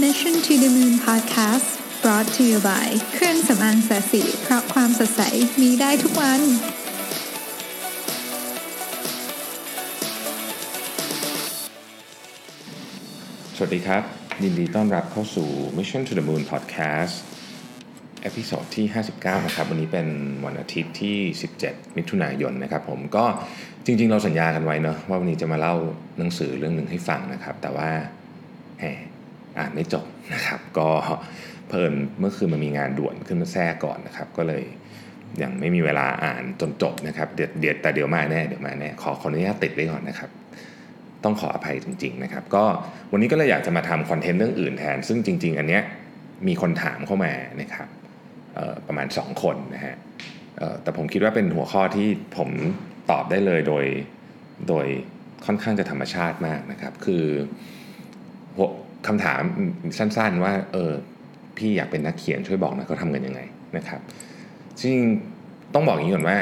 Mission to the Moon Podcast brought to you by เครื่องสำอางศศิเพราะความสดใสมีได้ทุกวัน สวัสดีครับ ยินดีต้อนรับเข้าสู่ Mission to the Moon Podcast episode ที่ 59 นะครับ วันนี้เป็นวันอาทิตย์ที่ 17 มิถุนายนนะครับ ผมก็จริง ๆ เราสัญญากันไว้เนอะว่าวันนี้จะมาเล่าหนังสือเรื่องหนึ่งให้ฟังนะครับ แต่ว่าแหม อ่านไม่จบนะครับ ก็เพิ่นเมื่อคืนมันมีงานด่วนขึ้นมาแทรกก่อนนะครับ ก็เลยยังไม่มีเวลาอ่านจนจบนะครับเดี๋ยวแต่เดี๋ยวมาแน่เดี๋ยวมาแน่ขอขออนุญาตติดไว้ก่อนนะครับ ต้องขออภัยจริง ๆนะครับ ก็วันนี้ก็เลยอยากจะมาทำคอนเทนต์เรื่องอื่นแทน ซึ่งจริง ๆ อันเนี้ยมีคนถามเข้ามานะครับประมาณ 2 คนนะฮะแต่ผมคิดว่าเป็นหัวข้อที่ผมตอบได้เลยโดยโดยค่อนข้างจะธรรมชาติมากนะครับ คือหัว คำถามสั้นๆว่าเออพี่อยากเป็นนักเขียนช่วยบอกนะเขาทำกันยังไงนะครับจริงต้องบอกอย่างนี้ก่อนว่า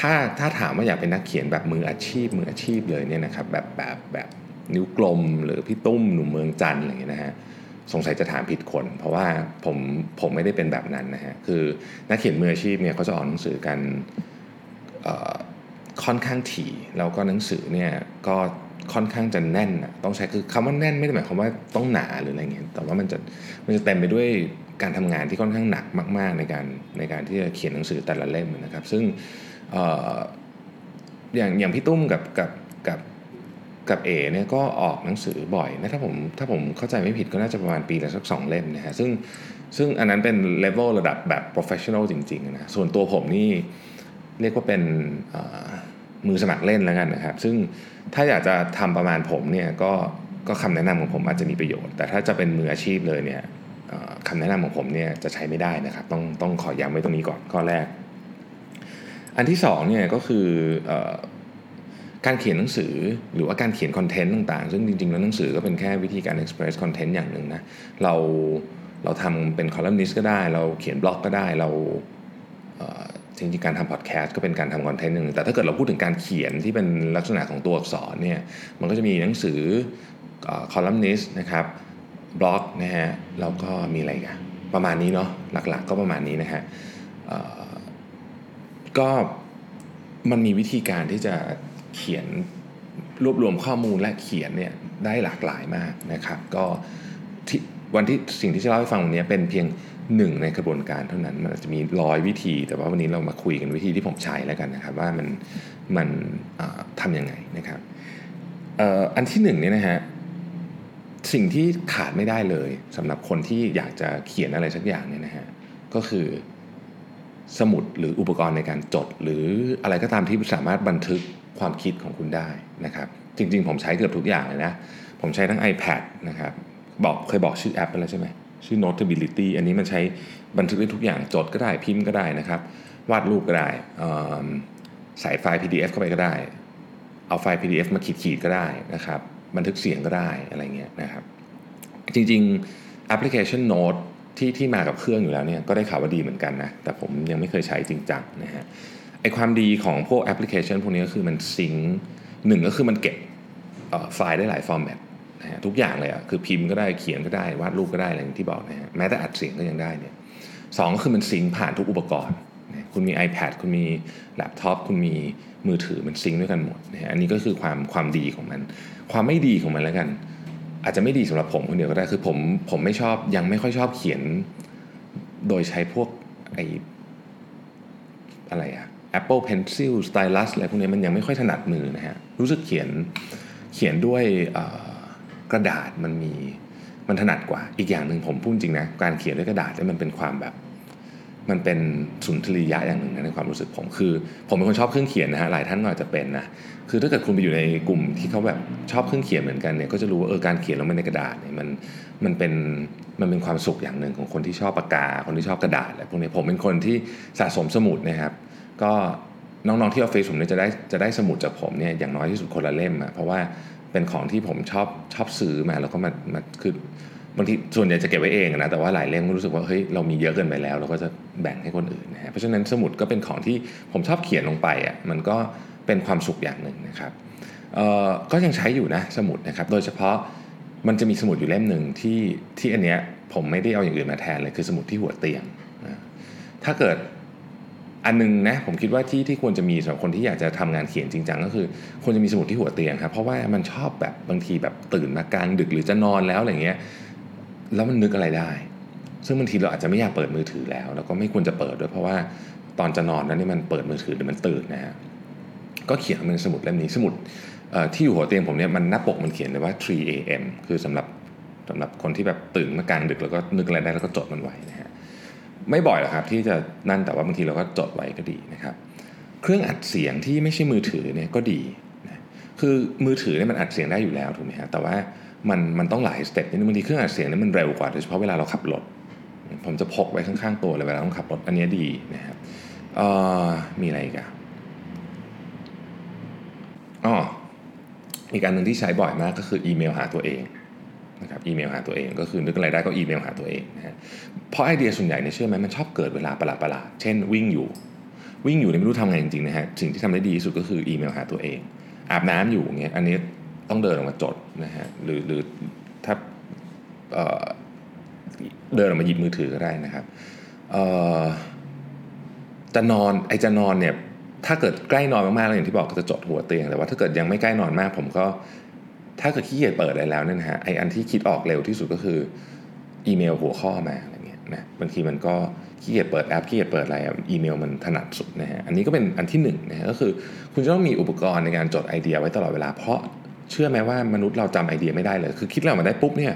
ถ้าถ้าถามว่าอยากเป็นนักเขียนแบบมืออาชีพมืออาชีพเลยเนี่ยนะครับแบบแบบแบบนิ้วกลมหรือพี่ตุ้มหนุ่มเมืองจันทร์อะไรอย่างเงี้ยนะฮะสงสัยจะถามผิดคน เพราะว่าผมผมไม่ได้เป็นแบบนั้นนะฮะคือนักเขียนมืออาชีพเนี่ยเขาจะออกหนังสือกันเออ ค่อนข้างถี่แล้วก็หนังสือเนี่ยก็ค่อนข้างจะแน่นอะต้องใช้คือคำว่าแน่นไม่ได้หมายความว่าต้องหนาหรืออะไรเงี้ยแต่ว่ามันจะมันจะเต็มไปด้วยการทำงานที่ค่อนข้างหนักมาก ๆ ในการในการที่จะเขียนหนังสือแต่ละเล่มนะครับ ซึ่งออย่างอย่างพี่ตุ้มกับกับกับกับเอเนี่ยก็ออกหนังสือบ่อยนะถ้าผมถ้าผมเข้าใจไม่ผิดก็น่าจะประมาณปีละสักสองเล่มนะฮะซึ่งซึ่งอันนั้นเป็นเลเวลระดับแบบ professional จริง ๆ นะ ส่วนตัวผมนี่เรียกว่าเป็น มือสมัครเล่นแล้วกันนะครับ ซึ่งถ้าอยากจะทำประมาณผมเนี่ยก็ก็คำแนะนำของผมอาจจะมีประโยชน์ แต่ถ้าจะเป็นมืออาชีพเลยเนี่ยคำแนะนำของผมเนี่ยจะใช้ไม่ได้นะครับ ต้องต้องขอย้ำไว้ตรงนี้ก่อนข้อแรก อันที่สองเนี่ยก็คืออการเขียนหนังสือหรือว่าการเขียนคอนเทนต์ต่างๆ ซึ่งจริงๆ แล้วหนังสือก็เป็นแค่วิธีการ express content อย่างหนึ่งนะเราเราทำเป็นคอลัมนิสต์ก็ได้ เราเขียนบล็อกก็ได้เรา จริงๆการทำพอดแคสต์ก็เป็นการทำคอนเทนต์หนึ่งแต่ถ้าเกิดเราพูดถึงการเขียนที่เป็นลักษณะของตัวอักษรเนี่ยมันก็จะมีหนังสือคอลัมนิสต์นะครับบล็อกนะฮะแล้วก็มีอะไรกันประมาณนี้เนาะหลักๆก็ประมาณนี้นะฮะก็มันมีวิธีการที่จะเขียนรวบรวมข้อมูลและเขียนเนี่ยได้หลากหลายมากนะครับ ก็ที่วันที่สิ่งที่จะเล่าให้ฟังวันนี้เป็นเพียง หนึ่งในกระบวนการเท่านั้น มันอาจจะมีร้อยวิธี แต่ว่าวันนี้เรามาคุยกันวิธีที่ผมใช้แล้วกันนะครับ ว่ามันมันทำยังไงนะครับอ่ออันที่หนึ่งเนี่ยนะฮะสิ่งที่ขาดไม่ได้เลยสำหรับคนที่อยากจะเขียนอะไรสักอย่างเนี่ยนะฮะก็คือสมุดหรืออุปกรณ์ในการจด หรืออะไรก็ตามที่สามารถบันทึกความคิดของคุณได้นะครับ จริง ๆ ผมใช้เกือบทุกอย่างเลยนะ ผมใช้ทั้ง iPad นะครับบอกเคยบอกชื่อแอปไปแล้วใช่ไหม ชื่อ Notability อันนี้มันใช้บันทึกได้ทุกอย่างจดก็ได้พิมพ์ก็ได้นะครับ วาดรูปก็ได้ใส่ไฟล์ PDF เข้าไปก็ได้ เอาไฟล์ PDF มาขีดๆก็ได้นะครับ บันทึกเสียงก็ได้อะไรเงี้ยนะครับ จริงๆแอปพลิเคชัน Note ที่ที่มากับเครื่องอยู่แล้วเนี่ยก็ได้ข่าวว่าดีเหมือนกันนะ แต่ผมยังไม่เคยใช้จริงจังนะฮะไอความดีของพวกแอปพลิเคชันพวกนี้ก็คือมัน sync หนึ่งก็คือมันเก็บไฟล์ได้หลาย format นะฮะทุกอย่างเลยอะคือพิมพ์ก็ได้เขียนก็ได้วาดรูปก็ได้อะไรอย่างที่บอกนะฮะแม้แต่อัดเสียงก็ยังได้เนี่ยสองก็คือมัน sync ผ่านทุกอุปกรณ์นะคุณมี iPad คุณมีแล็ปท็อปคุณมีมือถือมัน sync ด้วยกันหมดนะฮะอันนี้ก็คือความความดีของมัน ความไม่ดีของมันแล้วกัน อาจจะไม่ดีสำหรับผมคนเดียวก็ได้คือผมผมไม่ชอบยังไม่ค่อยชอบเขียน โดยใช้พวกไออะไรอะ Apple Pencil Stylus อะไรพวกนี้มันยังไม่ค่อยถนัดมือนะฮะรู้สึกเขียนเขียนด้วย กระดาษมันมีมันถนัดกว่า อีกอย่างหนึ่งผมพูดจริงนะการเขียนด้วยกระดาษเนี่ยมันเป็นความแบบ มันเป็นสุนทรียะอย่างหนึ่งนะในความรู้สึกผมคือ ผมเป็นคนชอบเครื่องเขียนนะฮะหลายท่านก็อาจจะเป็นนะคือถ้าเกิดคุณไปอยู่ในกลุ่มที่เขาแบบชอบเครื่องเขียนเหมือนกันเนี่ยก็จะรู้ว่าเออการเขียนลงไปในกระดาษเนี่ยมันมันเป็นมันเป็นความสุขอย่างหนึ่งของคนที่ชอบปากกา คนที่ชอบกระดาษอะไรพวกนี้ผมเป็นคนที่สะสมสมุดนะครับ ก็น้องๆที่ออฟฟิศผมเนี่ยจะได้จะได้สมุดจากผมเนี่ยอย่างน้อยที่สุดคนละเล่มอะเพราะว่า เป็นของที่ผมชอบชอบซื้อมาแล้วก็มามาคือบางทีส่วนใหญ่จะเก็บไว้เองนะแต่ว่าหลายเล่มก็รู้สึกว่าเฮ้ยเรามีเยอะเกินไปแล้ว เราก็จะแบ่งให้คนอื่นนะฮะเพราะฉะนั้นสมุดก็เป็นของที่ผมชอบเขียนลงไปอะมันก็เป็นความสุขอย่างหนึ่งนะครับเอ่อก็ยังใช้อยู่นะสมุดนะครับโดยเฉพาะมันจะมีสมุดอยู่เล่มหนึ่งที่ที่อันเนี้ยผมไม่ได้เอาอย่างอื่นมาแทนเลยคือสมุดที่หัวเตียงนะถ้าเกิด อันนึงนะผมคิดว่าที่ที่ควรจะมีสำหรับคนที่อยากจะทำงานเขียนจริงจังก็คือควรจะมีสมุดที่หัวเตียงครับเพราะว่ามันชอบแบบบางทีแบบตื่นมากลางดึกหรือจะนอนแล้วอะไรเงี้ยแล้วมันนึกอะไรได้ ซึ่งบางทีเราอาจจะไม่อยากเปิดมือถือแล้ว แล้วก็ไม่ควรจะเปิดด้วยเพราะว่าตอนจะนอนนั้นนี่มันเปิดมือถือหรือมันตื่นนะฮะก็เขียนเป็นสมุดเล่มนี้สมุดที่อยู่หัวเตียงผมเนี่ยมันหน้าปกมันเขียนเลยว่า 3 a.m. คือสำหรับสำหรับคนที่แบบตื่นมากลางดึกแล้วก็นึกอะไรได้แล้วก็จดมันไว้นะฮะ ไม่บ่อยหรอกครับที่จะนั่นแต่ว่าบางทีเราก็จดไว้ก็ดีนะครับ เครื่องอัดเสียงที่ไม่ใช่มือถือเนี่ยก็ดีนะคือมือถือเนี่ยมันอัดเสียงได้อยู่แล้วถูกไหมฮะแต่ว่ามันมันต้องหลายสเต็ปนิดนึงบางทีเครื่องอัดเสียงเนี่ยมันเร็วกว่าโดยเฉพาะเวลาเราขับรถผมจะพกไว้ข้างๆตัวเลยเวลาต้องขับรถอันนี้ดีนะครับมีอะไรอีกอะอ๋ออีกการหนึ่งที่ใช้บ่อยมากก็คืออีเมลหาตัวเอง นะครับอีเมลหาตัวเองก็คือนึกอะไรได้ก็อีเมลหาตัวเองนะฮะเพราะไอเดียส่วนใหญ่เนี่ยเชื่อไหมมันชอบเกิดเวลาประหลาดๆเช่นวิ่งอยู่ วิ่งอยู่เนี่ยไม่รู้ทำไงจริงๆนะฮะสิ่งที่ทำได้ดีที่สุดก็คืออีเมลหาตัวเอง อาบน้ำอยู่เงี้ยอันนี้ต้องเดินออกมาจดนะฮะหรือหรือถ้าเดินออกมาหยิบมือถือก็ได้นะครับจะนอนไอจะนอนเนี่ยถ้าเกิดใกล้นอนมากๆแล้วอย่างที่บอกก็จะจดหัวเตียงแต่ว่าถ้าเกิดยังไม่ใกล้นอนมาก ผมก็ ถ้าเกิดขี้เกียจเปิดอะไรแล้วเนี่ยนะฮะไออันที่คิดออกเร็วที่สุดก็คืออีเมลหัวข้อมาอะไรเงี้ยนะบางทีมันก็ขี้เกียจเปิดแอปขี้เกียจเปิดอะไรอีเมลมันถนัดสุดนะฮะอันนี้ก็เป็นอันที่1นนะฮะก็คือคุณจะต้องมีอุปกรณ์ในการจดไอเดียไว้ตลอดเวลา เพราะเชื่อไหมว่ามนุษย์เราจำไอเดียไม่ได้เลย คือคิดแล้วมาได้ปุ๊บเนี่ย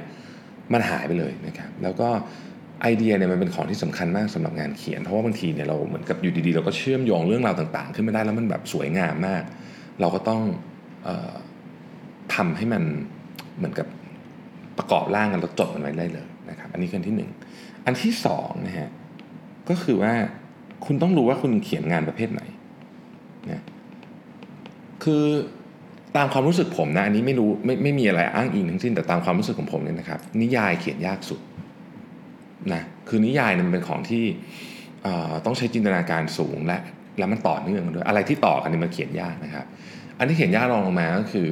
มันหายไปเลยนะครับแล้วก็ไอเดียเนี่ยมันเป็นของที่สำคัญมากสำหรับงานเขียน เพราะว่าบางทีเนี่ยเราเหมือนกับอยู่ดีๆ เราก็เชื่อมโยงเรื่องราวต่างๆ ขึ้นมาได้แล้วมันแบบสวยงามมาก เราก็ต้องออ ทำให้มันเหมือนกับประกอบร่างกันแล้วจดมันไว้ได้เลยนะครับ อันนี้คืออันที่หนึ่งอันที่สองนะฮะก็คือว่าคุณต้องรู้ว่าคุณเขียนงานประเภทไหนนะคือตามความรู้สึกผมนะอันนี้ไม่รู้ไม่ไม่มีอะไรอ้างอิงทั้งสิ้นแต่ตามความรู้สึกของผมเนี่ยนะครับ นิยายเขียนยากสุดนะคือนิยายมันเป็นของที่ต้องใช้จินตนาการสูงและแล้วมันต่อเนื่องกันด้วยอะไรที่ต่อกันนี่มันเขียนยากนะครับ อันที่เขียนยากรองลงมาก็คือ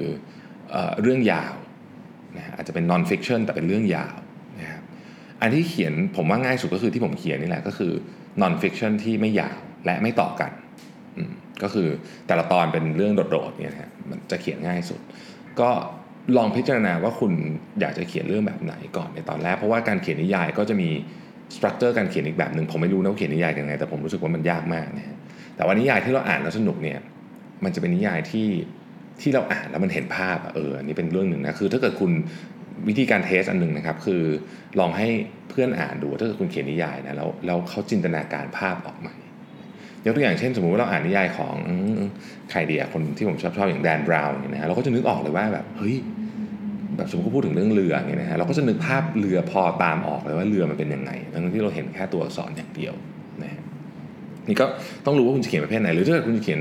เรื่องยาวนะอาจจะเป็น non-fiction แต่เป็นเรื่องยาวนะครับอันที่เขียนผมว่าง่ายสุดก็คือที่ผมเขียนนี่แหละก็คือnon-fiction ที่ไม่ยาวและไม่ต่อกันก็คือแต่ละตอนเป็นเรื่องโดดๆเนี่ยนะมันจะเขียนง่ายสุด ก็ลองพิจารณาว่าคุณอยากจะเขียนเรื่องแบบไหนก่อนในตอนแรก เพราะว่าการเขียนนิยายก็จะมี structure การเขียนอีกแบบหนึ่งผมไม่รู้นะว่าเขียนนิยายยังไงแต่ผมรู้สึกว่ามันยากมากนะแต่ว่านิยายที่เราอ่านแล้วสนุกเนี่ยมันจะเป็นนิยายที่ ที่เราอ่านแล้วมันเห็นภาพเอออันนี้เป็นเรื่องหนึ่งนะคือ ถ้าเกิดคุณวิธีการ test อันหนึ่งนะครับ คือลองให้เพื่อนอ่านดูถ้าเกิดคุณเขียนนิยายนะแล้วแล้วเขาจินตนาการภาพออกมายกตัวอย่างเช่น สมมุติว่าเราอ่านนิยายของใครเดียคนที่ผมชอบชอบอย่างแดนบราวน์เนี่ยนะฮะเราก็จะนึกออกเลยว่าแบบเฮ้ยแบบสมมติเขาพูดถึงเรื่องเรือเงี้ยนะฮะเราก็จะนึกภาพเรือพอตามออกเลยว่าเรือมันเป็นยังไงทั้งที่เราเห็นแค่ตัวอักษรอย่างเดียวนะฮะ นี่ก็ต้องรู้ว่าคุณจะเขียนประเภทไหน หรือถ้าคุณจะเขียน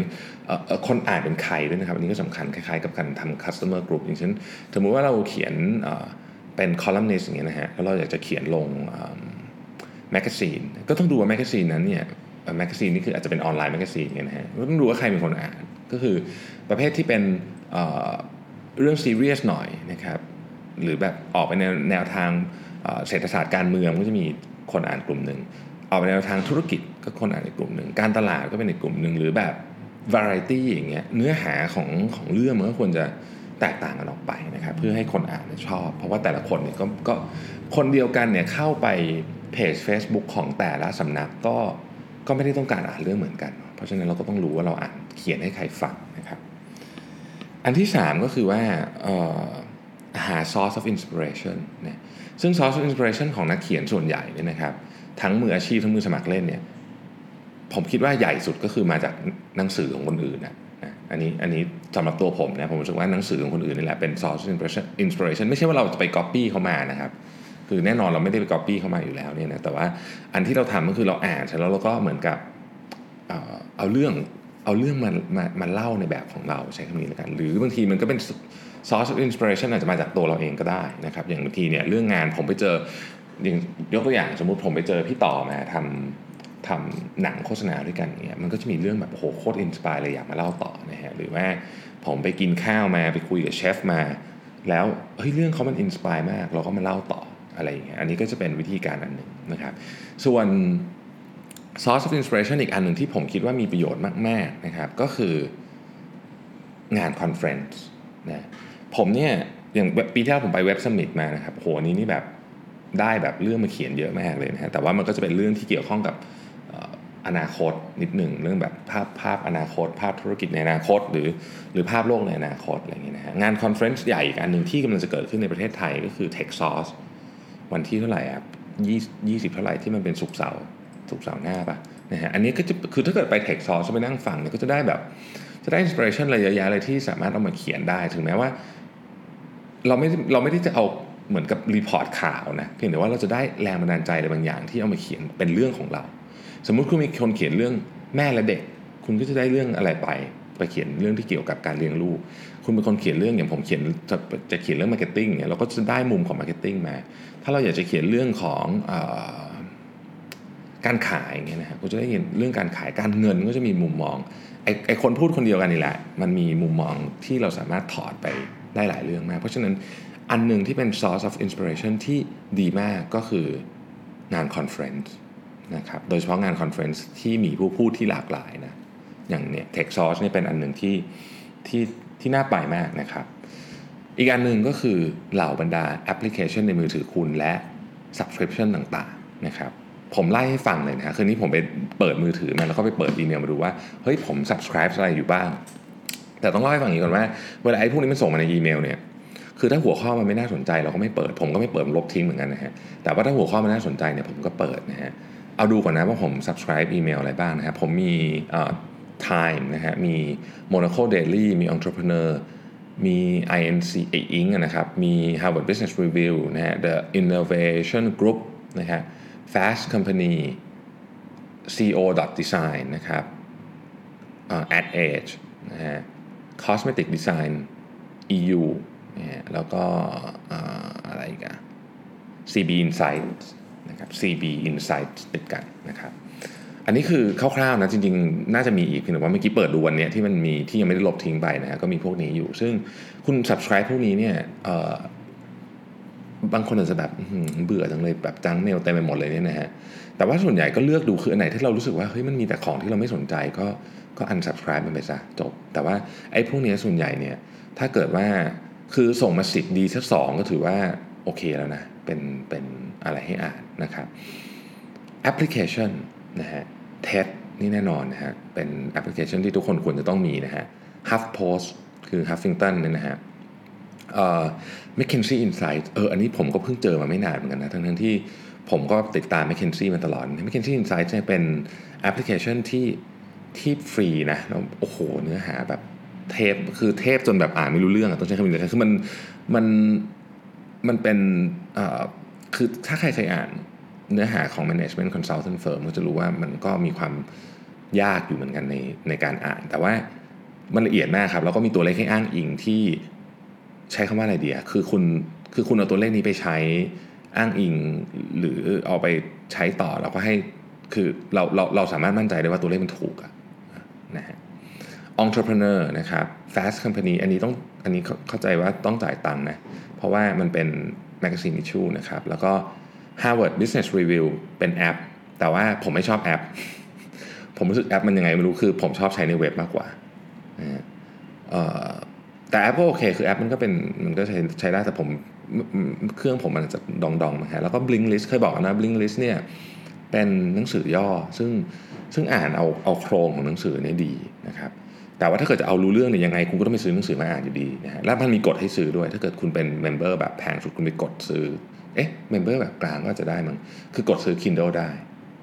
คนอ่านเป็นใครด้วยนะครับอันนี้ก็สำคัญคล้ายๆกับการทำ customer group อย่างเช่นสมมติว่าเราเขียนเป็น columnist อย่างเงี้ยนะฮะแล้วเราอยากจะเขียนลง magazine ก็ต้องดูว่า magazine นั้นเนี่ย magazine นี่คืออาจจะเป็น online magazine เนี่ยนะฮะต้องดูว่าใครเป็นคนอ่าน ก็คือประเภทที่เป็นเรื่องซีเรียสหน่อยนะครับหรือแบบออกไปในแนวทางเศรษฐศาสตร์การเมืองก็จะมีคนอ่านกลุ่มหนึ่ง ออกไปในแนวทางธุรกิจก็คนอ่านอีกกลุ่มหนึ่งการตลาดก็เป็นอีกกลุ่มหนึ่งหรือแบบวาไรตี้อย่างเงี้ยเนื้อหาของของเรื่องมันก็ควรจะแตกต่างกันออกไปนะครับเพื่อให้คนอ่านชอบ เพราะว่าแต่ละคนเนี่ยก็ก็คนเดียวกันเนี่ยเข้าไปเพจ Facebook ของแต่ละสำนักก็ก็ไม่ได้ต้องการอ่านเรื่องเหมือนกัน เพราะฉะนั้นเราก็ต้องรู้ว่าเราอ่านเขียนให้ใครฟังนะครับ อันที่ 3 ก็คือว่าหา source of inspiration นะซึ่ง source of inspiration ของนักเขียนส่วนใหญ่เนี่ยนะครับ ทั้งมืออาชีพทั้งมือสมัครเล่นเนี่ยผมคิดว่าใหญ่สุดก็คือมาจากหนังสือของคนอื่นนะอันนี้อันนี้สำหรับตัวผมนะผมรู้สึกว่าหนังสือของคนอื่นนี่แหละเป็น source of inspiration ไม่ใช่ว่าเราจะไป copy เขามานะครับคือแน่นอนเราไม่ได้ไปก๊อปปี้เขามาอยู่แล้วเนี่ยนะแต่ว่าอันที่เราทำก็คือเราอ่านเสร็จแล้วเราก็เหมือนกับเอาเรื่องเอาเรื่องมามามาเล่าในแบบของเราใช้คำนี้แล้วกัน หรือบางทีมันก็เป็น source of inspiration อาจจะมาจากตัวเราเองก็ได้นะครับอย่างบางทีเนี่ยเรื่องงานผมไปเจอ อย่างยกตัวอย่างสมมุติผมไปเจอพี่ต่อมาทำทำหนังโฆษณาด้วยกันเนี่ยมันก็จะมีเรื่องแบบโหโคตร inspire เลยอยากมาเล่าต่อนะฮะหรือว่าผมไปกินข้าวมาไปคุยกับเชฟมา แล้วเฮ้ยเรื่องเขามัน inspire มาก เราก็มาเล่าต่ออะไรอย่างเงี้ยอันนี้ก็จะเป็นวิธีการอันหนึ่งนะครับส่วน source of inspiration อีกอันหนึ่งที่ผมคิดว่ามีประโยชน์มากๆนะครับก็คืองาน conference นะผมเนี่ยอย่างปีที่แล้วผมไป Web Summit มานะครับโหนี้นี่แบบ ได้แบบเรื่องมาเขียนเยอะมากเลยนะฮะแต่ว่ามันก็จะเป็นเรื่องที่เกี่ยวข้องกับอนาคตนิดหนึ่งเรื่องแบบภาพภาพอนาคต ภาพธุรกิจในอนาคต หรือหรือภาพโลกในอนาคตอะไรอย่างเงี้ยนะฮะงาน conference ใหญ่อีกอันหนึ่งที่กำลังจะเกิดขึ้นในประเทศไทยก็คือ Tech Source วันที่เท่าไหร่ครับยี่ยี่สิบเท่าไหร่ที่มันเป็นศุกร์เสาร์ศุกร์เสาร์หน้าปะนะฮะอันนี้ก็จะคือถ้าเกิดไป Tech Source ไปนั่งฟังเนี่ยก็จะได้แบบจะได้ inspiration อะไรเยอะแยะเลยที่สามารถเอามาเขียนได้ ถึงแม้ว่า เราไม่เราไม่ได้จะเอา เหมือนกับ report ข่าวนะเพียงแต่ว่าเราจะได้แรงบันดาลใจอะไรบางอย่าง ที่เอามาเขียนเป็นเรื่องของเรา สมมุติคุณมีคนเขียนเรื่องแม่และเด็ก คุณก็จะได้เรื่องอะไรไปไปเขียนเรื่องที่เกี่ยวกับการเลี้ยงลูก คุณเป็นคนเขียนเรื่องอย่างผมเขียนจะจะเขียนเรื่อง marketing เนี่ยเราก็จะได้มุมของ marketing มา ถ้าเราอยากจะเขียนเรื่องของอการขายเงี้ยนะครับก็จะได้เห็นเรื่องการขายการเงินก็จะมีมุมมองไอ้ไอคนพูดคนเดียวกันนี่แหละ มันมีมุมมองที่เราสามารถถอดไปได้หลายเรื่องมาก เพราะฉะนั้น อันหนึ่งที่เป็น source of inspiration ที่ดีมากก็คืองาน conference นะครับ โดยเฉพาะงาน conference ที่มีผู้พูดที่หลากหลายนะ อย่างเนี่ย Techsauce นี่เป็นอันหนึ่งที่ที่ที่น่าไปมากนะครับ อีกอันหนึ่งก็คือเหล่าบรรดาแอปพลิเคชันในมือถือคุณและ subscription ต่างๆนะครับผมไล่ให้ฟังเลยนะ คืนนี้ผมไปเปิดมือถือมาแล้วก็ไปเปิดอีเมลมาดูว่า เฮ้ยผม subscribe อะไรอยู่บ้าง แต่ต้องเล่าให้ฟังอย่างนี้ก่อนว่า เวลาไอ้พวกนี้มันส่งมาในอีเมลเนี่ย คือถ้าหัวข้อมันไม่น่าสนใจเราก็ไม่เปิด ผมก็ไม่เปิดลบทิ้งเหมือนกันนะฮะแต่ว่าถ้าหัวข้อมันน่าสนใจเนี่ยผมก็เปิดนะฮะเอาดูก่อนนะว่าผม subscribe อีเมลอะไรบ้างนะครับผมมี Time นะฮะมี Monaco Daily มี Entrepreneur มี INC Inc. นะครับ มี Harvard Business Review นะฮะ The Innovation Group นะฮะ Fast Company CO Design นะครับ Ad Age นะฮะ Cosmetic Design EU นะฮะแล้วก็อะไรอีกอะ CB Insights นะครับ CB Insights ติดกันนะครับ อันนี้คือคร่าวๆนะจริงๆ น่าจะมีอีกเพียงแต่ว่าเมื่อกี้เปิดดูวันนี้ที่มันมีที่ยังไม่ได้ลบทิ้งไปนะฮะก็มีพวกนี้อยู่ ซึ่งคุณ subscribe พวกนี้เนี่ยบางคนอาจจะแบบเบื่อจังเลยแบบ junk mail เต็มไปหมดเลยเนี่ยนะฮะแต่ว่าส่วนใหญ่ก็เลือกดูคืออันไหนที่เรารู้สึกว่าเฮ้ยมันมีแต่ของที่เราไม่สนใจก็ก็ unsubscribe มันไปซะจบ แต่ว่าไอ้พวกนี้ส่วนใหญ่เนี่ยถ้าเกิดว่า คือส่งมาสิบดีสักสองก็ถือว่าโอเคแล้วนะ เป็นเป็นอะไรให้อ่านนะครับแอปพลิเคชันนะฮะ TED นี่แน่นอนนะฮะ เป็นแอปพลิเคชันที่ทุกคนควรจะต้องมีนะฮะ HuffPost คือ Huffington เนี่ยนะฮะเอ่อ McKinsey Insight เอออันนี้ผมก็เพิ่งเจอมาไม่นานเหมือนกันนะ ทั้งทั้งที่ผมก็ติดตาม McKinsey มาตลอด McKinsey Insight เนี่ยเป็นแอปพลิเคชันที่ที่ฟรีนะ โอ้โห เนื้อหาแบบ เทพคือเทพจนแบบอ่านไม่รู้เรื่องต้องใช้คำนี้คือมันมันมันเป็นคือถ้าใครเคยอ่านเนื้อหาของ management consultant firm ก็จะรู้ว่ามันก็มีความยากอยู่เหมือนกันในในการอ่าน แต่ว่ามันละเอียดมากครับ แล้วก็มีตัวเลขให้อ้างอิงที่ใช้คำว่าอะไรเดียคือคุณคือคุณเอาตัวเลขนี้ไปใช้อ้างอิง หรือเอาไปใช้ต่อแล้วก็ให้คือเราเราเราสามารถมั่นใจได้ว่าตัวเลขมันถูกอะนะฮะ entrepreneur นะครับ fast company อันนี้ต้องอันนี้เข้าใจว่าต้องจ่ายตังค์นะ เพราะว่ามันเป็น magazine issue นะครับ แล้วก็ Harvard Business Review เป็นแอป แต่ว่าผมไม่ชอบแอป ผมรู้สึกแอปมันยังไงไม่รู้คือผมชอบใช้ในเว็บมากกว่าแต่แอปก็โอเค คือแอปมันก็เป็นมันก็ใช้ใช้ได้แต่ผมเครื่องผมมันจะดองดองมาฮะแล้วก็ Blink List เคยบอกนะ Blink List เนี่ยเป็นหนังสือย่อ ซึ่งซึ่งอ่านเอาเอาโครงของหนังสือเนี่ยดีนะครับ แต่ว่าถ้าเกิดจะเอารู้เรื่องเนี่ยยังไงคุณก็ต้องไปซื้อหนังสือมาอ่านอยู่ดีนะฮะแล้วมันมีกฎให้ซื้อด้วย ถ้าเกิดคุณเป็น member แบบแพงสุดคุณไปกดซื้อเอ๊ะเมมเบอร์แบบกลางก็จะได้มั้งคือกดซื้อ Kindle ได้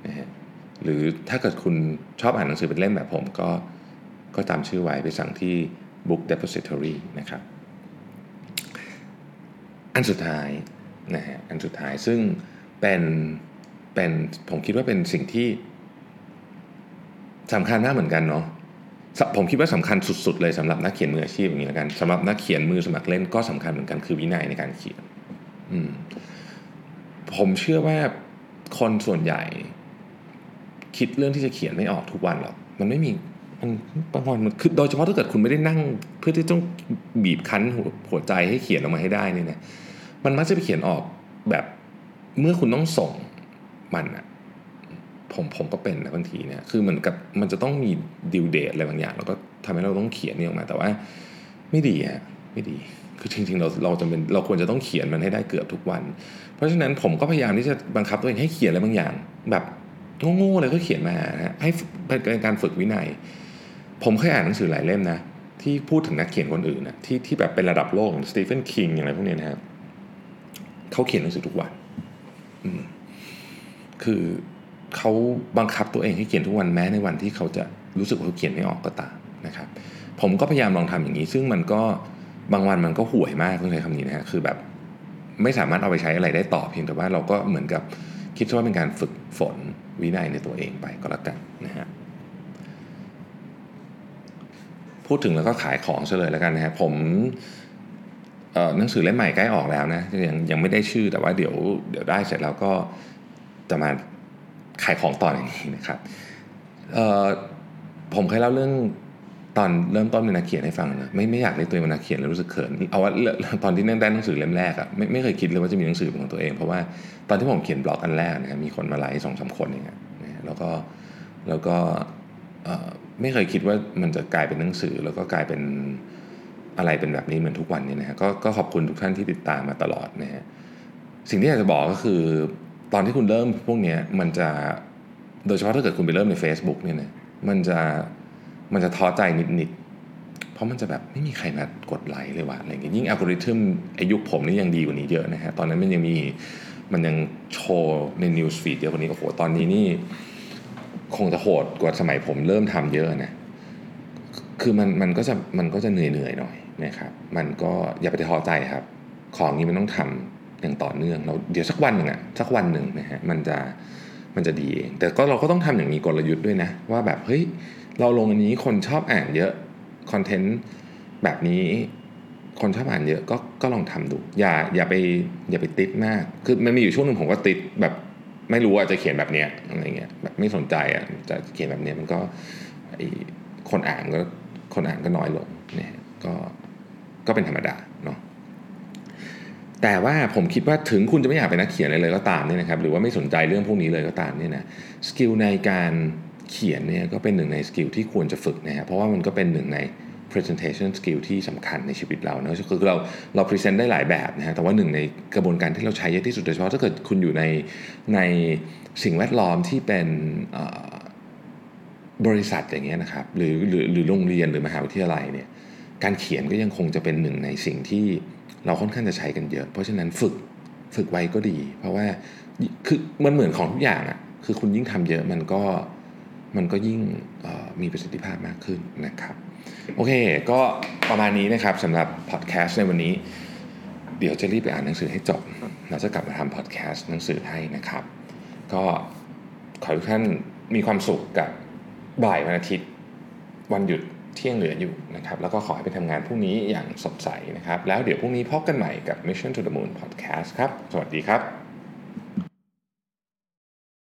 นะฮะหรือถ้าเกิดคุณชอบอ่านหนังสือเป็นเล่มแบบผมก็ก็จำชื่อไว้ไปสั่งที่ Book Depository นะครับ อันสุดท้ายนะฮะอันสุดท้ายซึ่งเป็นเป็นผมคิดว่าเป็นสิ่งที่สำคัญมากเหมือนกันเนาะ ผมคิดว่าสำคัญสุดๆเลยสำหรับนักเขียนมืออาชีพอย่างนี้แล้วกันสำหรับนักเขียนมือสมัครเล่นก็สำคัญเหมือนกันคือวินัยในการเขียนผมเชื่อว่าคนส่วนใหญ่ คิดเรื่องที่จะเขียนไม่ออกทุกวันหรอกมันไม่มีมันบางวันมันคือโดยเฉพาะถ้าเกิดคุณไม่ได้นั่ง เพื่อที่ต้องบีบคั้นหัวใจให้เขียนออกมาให้ได้นี่นะมันมักจะไปเขียนออกแบบเมื่อคุณต้องส่งมันอะ ผมผมก็เป็นนะบางทีเนี่ยคือเหมือนกับมันจะต้องมีดิวเดตอะไรบางอย่าง แล้วก็ทำให้เราต้องเขียนนี่ออกมา แต่ว่าไม่ดีฮะไม่ดี คือจริงๆเราเราจะเป็นเราควรจะต้องเขียนมันให้ได้เกือบทุกวัน เพราะฉะนั้นผมก็พยายามที่จะบังคับตัวเองให้เขียนอะไรบางอย่าง แบบโง่ๆเลยก็เขียนมานะให้เป็นการฝึกวินัย ผมเคยอ่านหนังสือหลายเล่มนะที่พูดถึงนักเขียนคนอื่นนะที่ที่แบบเป็นระดับโลกสตีเฟนคิงอะไรพวกนี้นะครับเขาเขียนหนังสือทุกวันคือ เขาบังคับตัวเองให้เขียนทุกวันแม้ในวันที่เขาจะรู้สึกว่าเขาเขียนไม่ออกก็ตามนะครับ ผมก็พยายามลองทำอย่างนี้ ซึ่งมันก็บางวันมันก็ห่วยมากต้องใช้คำนี้นะฮะคือแบบไม่สามารถเอาไปใช้อะไรได้ต่อเพียงแต่ว่าเราก็เหมือนกับคิดว่าเป็นการฝึกฝนวินัยในตัวเองไปก็แล้วกันนะฮะพูดถึงแล้วก็ขายของเฉลยแล้วกันนะฮะผมหนังสือเล่มใหม่ใกล้ออกแล้วนะยังยังไม่ได้ชื่อแต่ว่าเดี๋ยวเดี๋ยวได้เสร็จแล้วก็จะมา ขายของต่ออย่างนี้นะครับผมเคยเล่าเรื่องตอนเริ่มต้นเป็นนักเขียนให้ฟังนะไม่ไม่อยากเรียกตัวเองเป็นนักเขียนเลยรู้สึกเขินเอาว่าตอนที่นั่งได้หนังสือเล่มแรกอะไม่ไม่เคยคิดเลยว่าจะมีหนังสือของตัวเองเพราะว่าตอนที่ผมเขียนบล็อกอันแรกนะครับมีคนมาไลค์สองสาคนเองนะแล้วก็แล้วก็ไม่เคยคิดว่ามันจะกลายเป็นหนังสือ แล้วก็กลายเป็นอะไรเป็นแบบนี้เหมือนทุกวันนี้นะฮะก็ก็ขอบคุณทุกท่านที่ติดตามมาตลอดนะฮะสิ่งที่อยากจะบอกก็คือ ตอนที่คุณเริ่มพวกนี้มันจะโดยเฉพาะถ้าเกิดคุณไปเริ่มใน Facebook เนี่ยนะมันจะมันจะท้อใจนิดๆ เพราะมันจะแบบไม่มีใครมากดไลค์เลยว่ะอะไรเงี้ยยิ่งอัลกอริทึมอายุผมนี่ยังดีกว่านี้เยอะนะฮะตอนนั้นมันยังมีมันยังโชว์ในนิวส์ฟีดเยอะกว่านี้โอ้โหตอนนี้นี่คงจะโหดกว่าสมัยผมเริ่มทำเยอะนะคือมันมันก็จะมันก็จะเหนื่อยเหนื่อยหน่อยนะครับ มันก็อย่าไปท้อใจครับ ของนี้มันต้องทำ อย่างต่อเนื่องเราเดี๋ยวสักวันหนึ่งอะสักวันหนึ่งนะฮะมันจะมันจะดีเองแต่ก็เราก็ต้องทำอย่างมีกลยุทธ์ด้วยนะว่าแบบเฮ้ยเราลงอันนี้คนชอบอ่านเยอะคอนเทนต์แบบนี้คนชอบอ่านเยอะก็ก็ลองทำดู อย่าอย่าไปอย่าไปติดมากคือมันมีอยู่ช่วงหนึ่งผมก็ติดแบบไม่รู้ว่าจะเขียนแบบเนี้ยอะไรเงี้ยแบบไม่สนใจอะจะเขียนแบบเนี้ยมันก็คนอ่านก็คนอ่านก็น้อยลงเนี่ยก็ก็เป็นธรรมดา แต่ว่าผมคิดว่าถึงคุณจะไม่อยากเป็นนักเขียนเลยก็ตามเนี่ยนะครับหรือว่าไม่สนใจเรื่องพวกนี้เลยก็ตามเนี่ยนะ skill ในการเขียนเนี่ยก็เป็นหนึ่งใน skill ที่ควรจะฝึกนะฮะเพราะว่ามันก็เป็นหนึ่งใน presentation skill ที่สำคัญในชีวิตเราเนะคือเราเรา present ได้หลายแบบนะฮะแต่ว่าหนึ่งในกระบวนการที่เราใช้เยอะที่สุดโดยเฉพาะถ้าเกิดคุณอยู่ในในสิ่งแวดล้อมที่เป็นบริษัทอย่างเงี้ยนะครับหรือหรือหรือโรงเรียนหรือมหาวิทยาลัยเนี่ยการเขียนก็ยังคงจะเป็นหนึ่งในสิ่งที่ เราค่อนข้างจะใช้กันเยอะ เพราะฉะนั้นฝึกฝึกไว้ก็ดี เพราะว่าคือมันเหมือนของทุกอย่างอะ่ะคือคุณยิ่งทำเยอะมันก็มันก็ยิ่งมีประสิทธิภาพมากขึ้นนะครับ โอเค ก็ประมาณนี้นะครับสำหรับพอดแคสต์ในวันนี้ เดี๋ยวจะรีบไปอ่านหนังสือให้จบแล้วจะกลับมาทำพอดแคสต์หนังสือให้นะครับ ก็ขอทุกท่านมีความสุขกับบ่ายวันอาทิตย์ วันหยุด เที่ยงเหลืออยู่นะครับ แล้วก็ขอให้ไปทำงานพรุ่งนี้อย่างสดใสนะครับ แล้วเดี๋ยวพรุ่งนี้พบกันใหม่กับ Mission to the Moon Podcast ครับ สวัสดีครับ